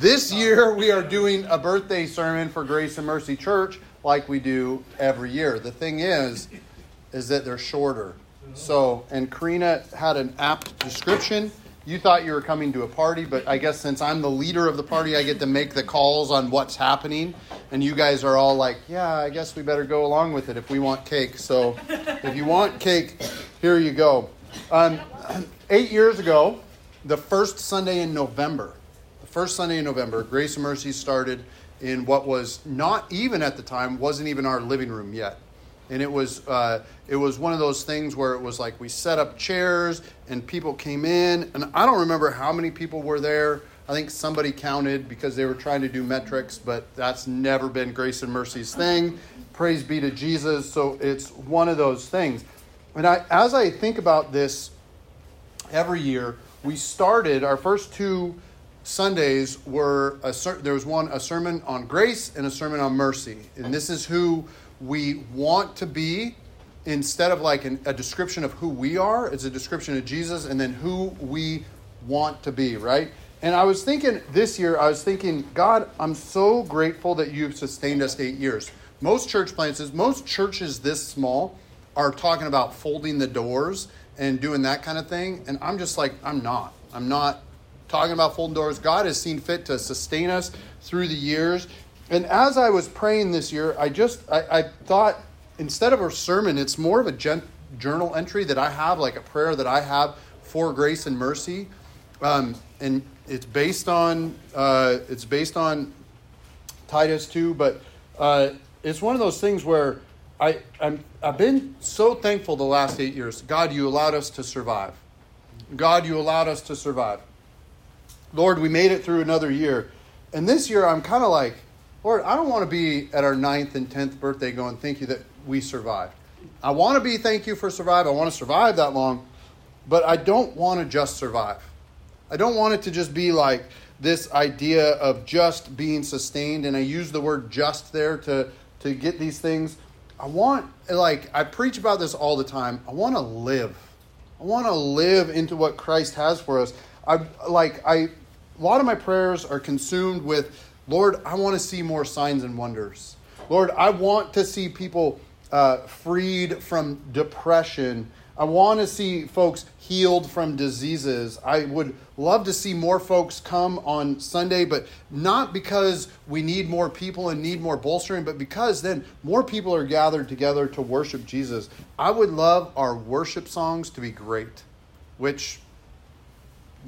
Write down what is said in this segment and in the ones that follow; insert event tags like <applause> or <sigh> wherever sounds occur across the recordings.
This year we are doing a birthday sermon for Grace and Mercy Church like we do every year. The thing is, is that they're shorter. So, and Karina had an apt description. You thought you were coming to a party, but I guess since I'm the leader of the party, I get to make the calls on what's happening. And you guys are all like, yeah, I guess we better go along with it if we want cake. So, if you want cake, here you go. Um, <clears throat> eight years ago, the first Sunday in November, first Sunday in November, Grace and Mercy started in what was not even at the time, wasn't even our living room yet. And it was, uh, it was one of those things where it was like we set up chairs and people came in. And I don't remember how many people were there. I think somebody counted because they were trying to do metrics, but that's never been Grace and Mercy's thing. Praise be to Jesus. So it's one of those things. And I, as I think about this every year, we started our first two Sundays were a, there was one a sermon on grace and a sermon on mercy, and this is who we want to be instead of like an, a description of who we are. It's a description of Jesus, and then who we want to be, right? And I was thinking this year, I was thinking, God, I'm so grateful that you've sustained us eight years. Most church plants, most churches this small are talking about folding the doors and doing that kind of thing. And I'm just like, I'm not. I'm not talking about folding doors. God has seen fit to sustain us through the years. And as I was praying this year, I just I, I thought instead of a sermon, it's more of a gen- journal entry that I have, like a prayer that I have for grace and mercy, um, and it's based on uh, it's based on Titus two, but uh, it's one of those things where I I'm, I've been so thankful the last eight years. God, you allowed us to survive. God, you allowed us to survive. Lord, we made it through another year. And this year, I'm kind of like, Lord, I don't want to be at our ninth and tenth birthday going, thank you that we survived. I want to be thank you for survive. I want to survive that long, but I don't want to just survive. I don't want it to just be like this idea of just being sustained. And I use the word just there to, to get these things. I want, like, I preach about this all the time. I want to live. I want to live into what Christ has for us. I like I a lot of my prayers are consumed with Lord, I want to see more signs and wonders. Lord, I want to see people uh, freed from depression. I want to see folks healed from diseases. I would love to see more folks come on Sunday, but not because we need more people and need more bolstering, but because then more people are gathered together to worship Jesus. I would love our worship songs to be great, which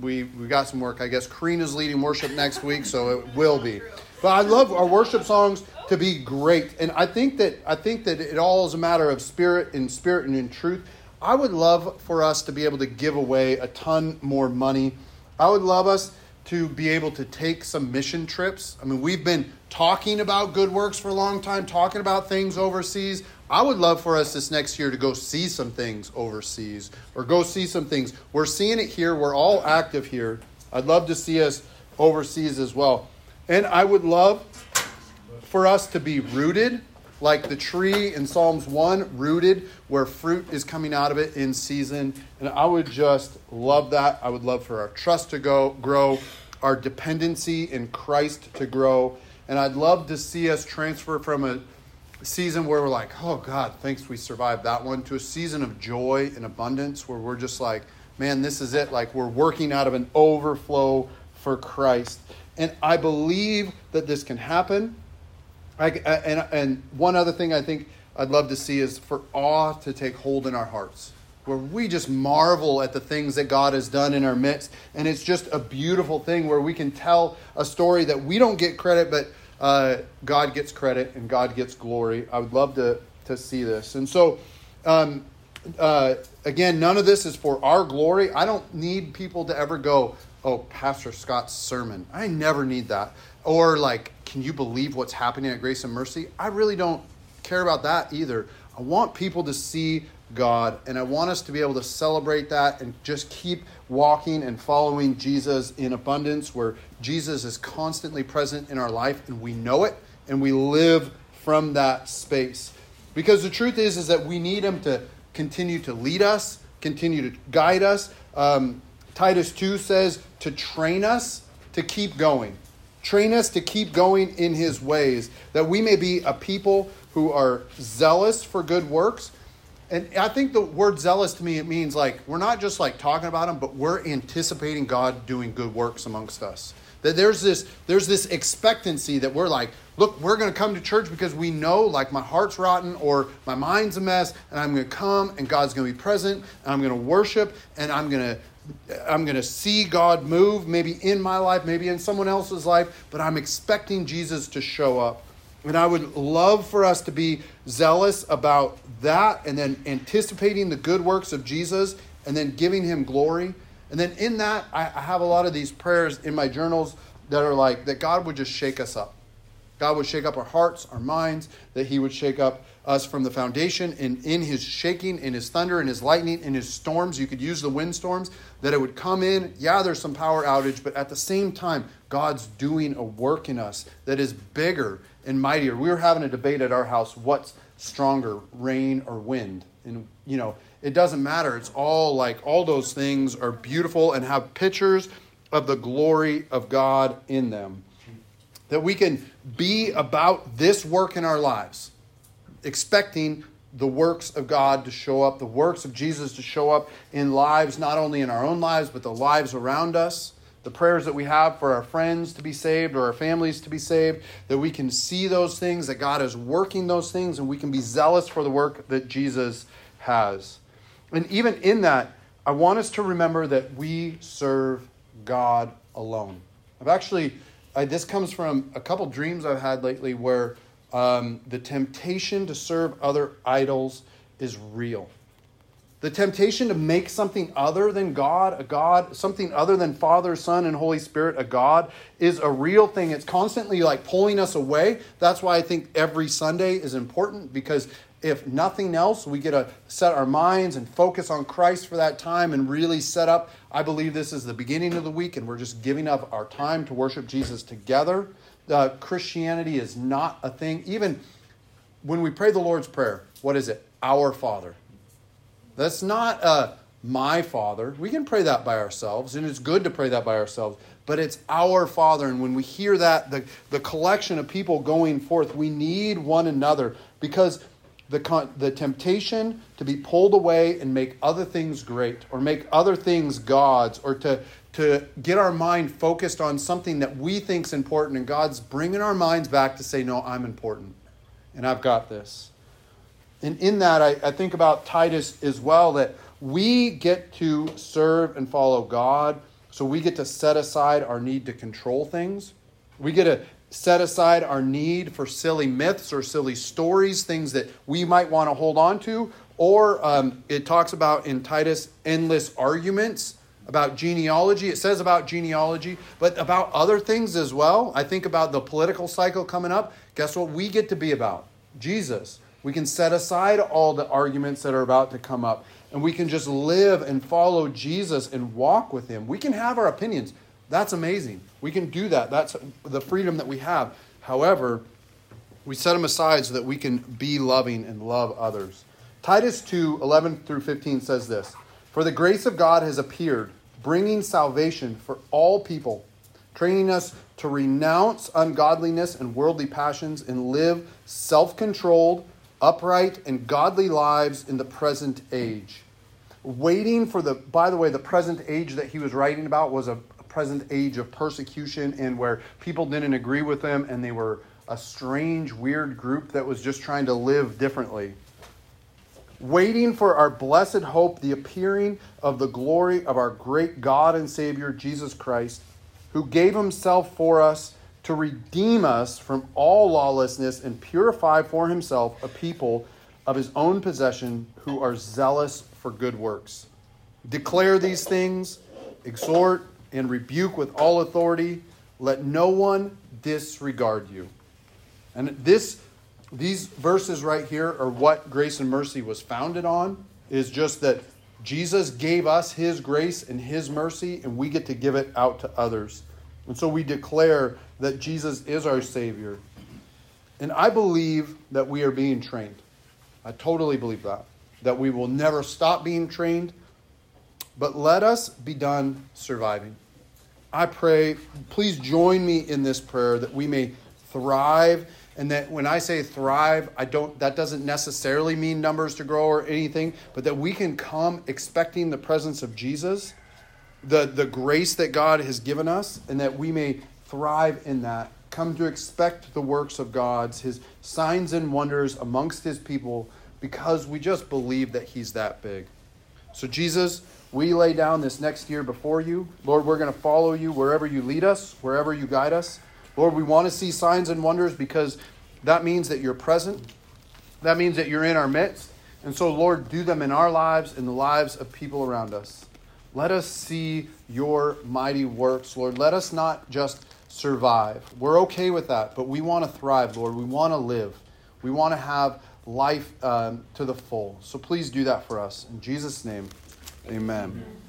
we we got some work. I guess Karina's leading worship next week, so it will be. But I love our worship songs to be great, and I think that I think that it all is a matter of spirit and spirit and in truth. I would love for us to be able to give away a ton more money. I would love us to be able to take some mission trips. I mean, we've been talking about good works for a long time, talking about things overseas. I would love for us this next year to go see some things overseas or go see some things. We're seeing it here. We're all active here. I'd love to see us overseas as well. And I would love for us to be rooted like the tree in Psalms 1, rooted where fruit is coming out of it in season. And I would just love that. I would love for our trust to go grow, our dependency in Christ to grow. And I'd love to see us transfer from a season where we're like, oh God, thanks we survived that one, to a season of joy and abundance where we're just like, man, this is it. Like we're working out of an overflow for Christ. And I believe that this can happen. And, and one other thing I think I'd love to see is for awe to take hold in our hearts, where we just marvel at the things that God has done in our midst. And it's just a beautiful thing where we can tell a story that we don't get credit, but uh, God gets credit and God gets glory. I would love to, to see this. And so, um, uh, again, none of this is for our glory. I don't need people to ever go, oh, Pastor Scott's sermon. I never need that. Or, like, can you believe what's happening at Grace and Mercy? I really don't care about that either. I want people to see God, and I want us to be able to celebrate that and just keep walking and following Jesus in abundance, where Jesus is constantly present in our life and we know it and we live from that space. Because the truth is, is that we need Him to continue to lead us, continue to guide us. Um, Titus 2 says to train us to keep going. Train us to keep going in his ways, that we may be a people who are zealous for good works. And I think the word zealous to me, it means like we're not just like talking about them, but we're anticipating God doing good works amongst us. That there's this there's this expectancy that we're like, look, we're going to come to church because we know like my heart's rotten or my mind's a mess, and I'm going to come and God's going to be present, and I'm going to worship, and I'm going to I'm going to see God move, maybe in my life, maybe in someone else's life, but I'm expecting Jesus to show up. And I would love for us to be zealous about that and then anticipating the good works of Jesus and then giving him glory. And then in that, I have a lot of these prayers in my journals that are like that God would just shake us up. God would shake up our hearts, our minds, that He would shake up us from the foundation. And in His shaking, in His thunder, in His lightning, in His storms, you could use the windstorms, that it would come in. Yeah, there's some power outage, but at the same time, God's doing a work in us that is bigger and mightier. We were having a debate at our house what's stronger, rain or wind? And, you know, it doesn't matter. It's all like all those things are beautiful and have pictures of the glory of God in them. That we can be about this work in our lives, expecting the works of God to show up, the works of Jesus to show up in lives, not only in our own lives, but the lives around us. The prayers that we have for our friends to be saved or our families to be saved, that we can see those things, that God is working those things, and we can be zealous for the work that Jesus has. And even in that, I want us to remember that we serve God alone. I've actually, I, this comes from a couple dreams I've had lately where um, the temptation to serve other idols is real. The temptation to make something other than God, a God, something other than Father, Son, and Holy Spirit, a God, is a real thing. It's constantly like pulling us away. That's why I think every Sunday is important because if nothing else, we get to set our minds and focus on Christ for that time and really set up. I believe this is the beginning of the week, and we're just giving up our time to worship Jesus together. Uh, Christianity is not a thing. Even when we pray the Lord's Prayer, what is it? Our Father. That's not uh, my Father. We can pray that by ourselves, and it's good to pray that by ourselves, but it's our Father. And when we hear that, the, the collection of people going forth, we need one another because the, the temptation to be pulled away and make other things great or make other things gods or to, to get our mind focused on something that we think is important and god's bringing our minds back to say no i'm important and i've got this. And in that I, I think about titus as well that we get to serve and follow god so we get to set aside our need to control things. We get to set aside our need for silly myths or silly stories, things that we might want to hold on to. Or um, it talks about in Titus endless arguments about genealogy. It says about genealogy, but about other things as well. I think about the political cycle coming up. Guess what we get to be about? Jesus. We can set aside all the arguments that are about to come up and we can just live and follow Jesus and walk with him. We can have our opinions. That's amazing. We can do that. That's the freedom that we have. However, we set them aside so that we can be loving and love others. Titus 2 11 through 15 says this For the grace of God has appeared, bringing salvation for all people, training us to renounce ungodliness and worldly passions and live self controlled, upright, and godly lives in the present age. Waiting for the, by the way, the present age that he was writing about was a, present age of persecution and where people didn't agree with them and they were a strange, weird group that was just trying to live differently. Waiting for our blessed hope, the appearing of the glory of our great God and Savior, Jesus Christ, who gave himself for us to redeem us from all lawlessness and purify for himself a people of his own possession who are zealous for good works. Declare these things, exhort, and rebuke with all authority. Let no one disregard you. And this, these verses right here are what grace and mercy was founded on, is just that Jesus gave us his grace and his mercy, and we get to give it out to others. And so we declare that Jesus is our Savior. And I believe that we are being trained. I totally believe that. That we will never stop being trained. But let us be done surviving. I pray, please join me in this prayer that we may thrive and that when I say thrive, I don't that doesn't necessarily mean numbers to grow or anything, but that we can come expecting the presence of Jesus, the the grace that God has given us, and that we may thrive in that. Come to expect the works of God's, his signs and wonders amongst his people because we just believe that he's that big. So Jesus, we lay down this next year before you. Lord, we're going to follow you wherever you lead us, wherever you guide us. Lord, we want to see signs and wonders because that means that you're present. That means that you're in our midst. And so, Lord, do them in our lives and the lives of people around us. Let us see your mighty works, Lord. Let us not just survive. We're okay with that, but we want to thrive, Lord. We want to live. We want to have life um, to the full. So please do that for us. In Jesus' name, amen. amen.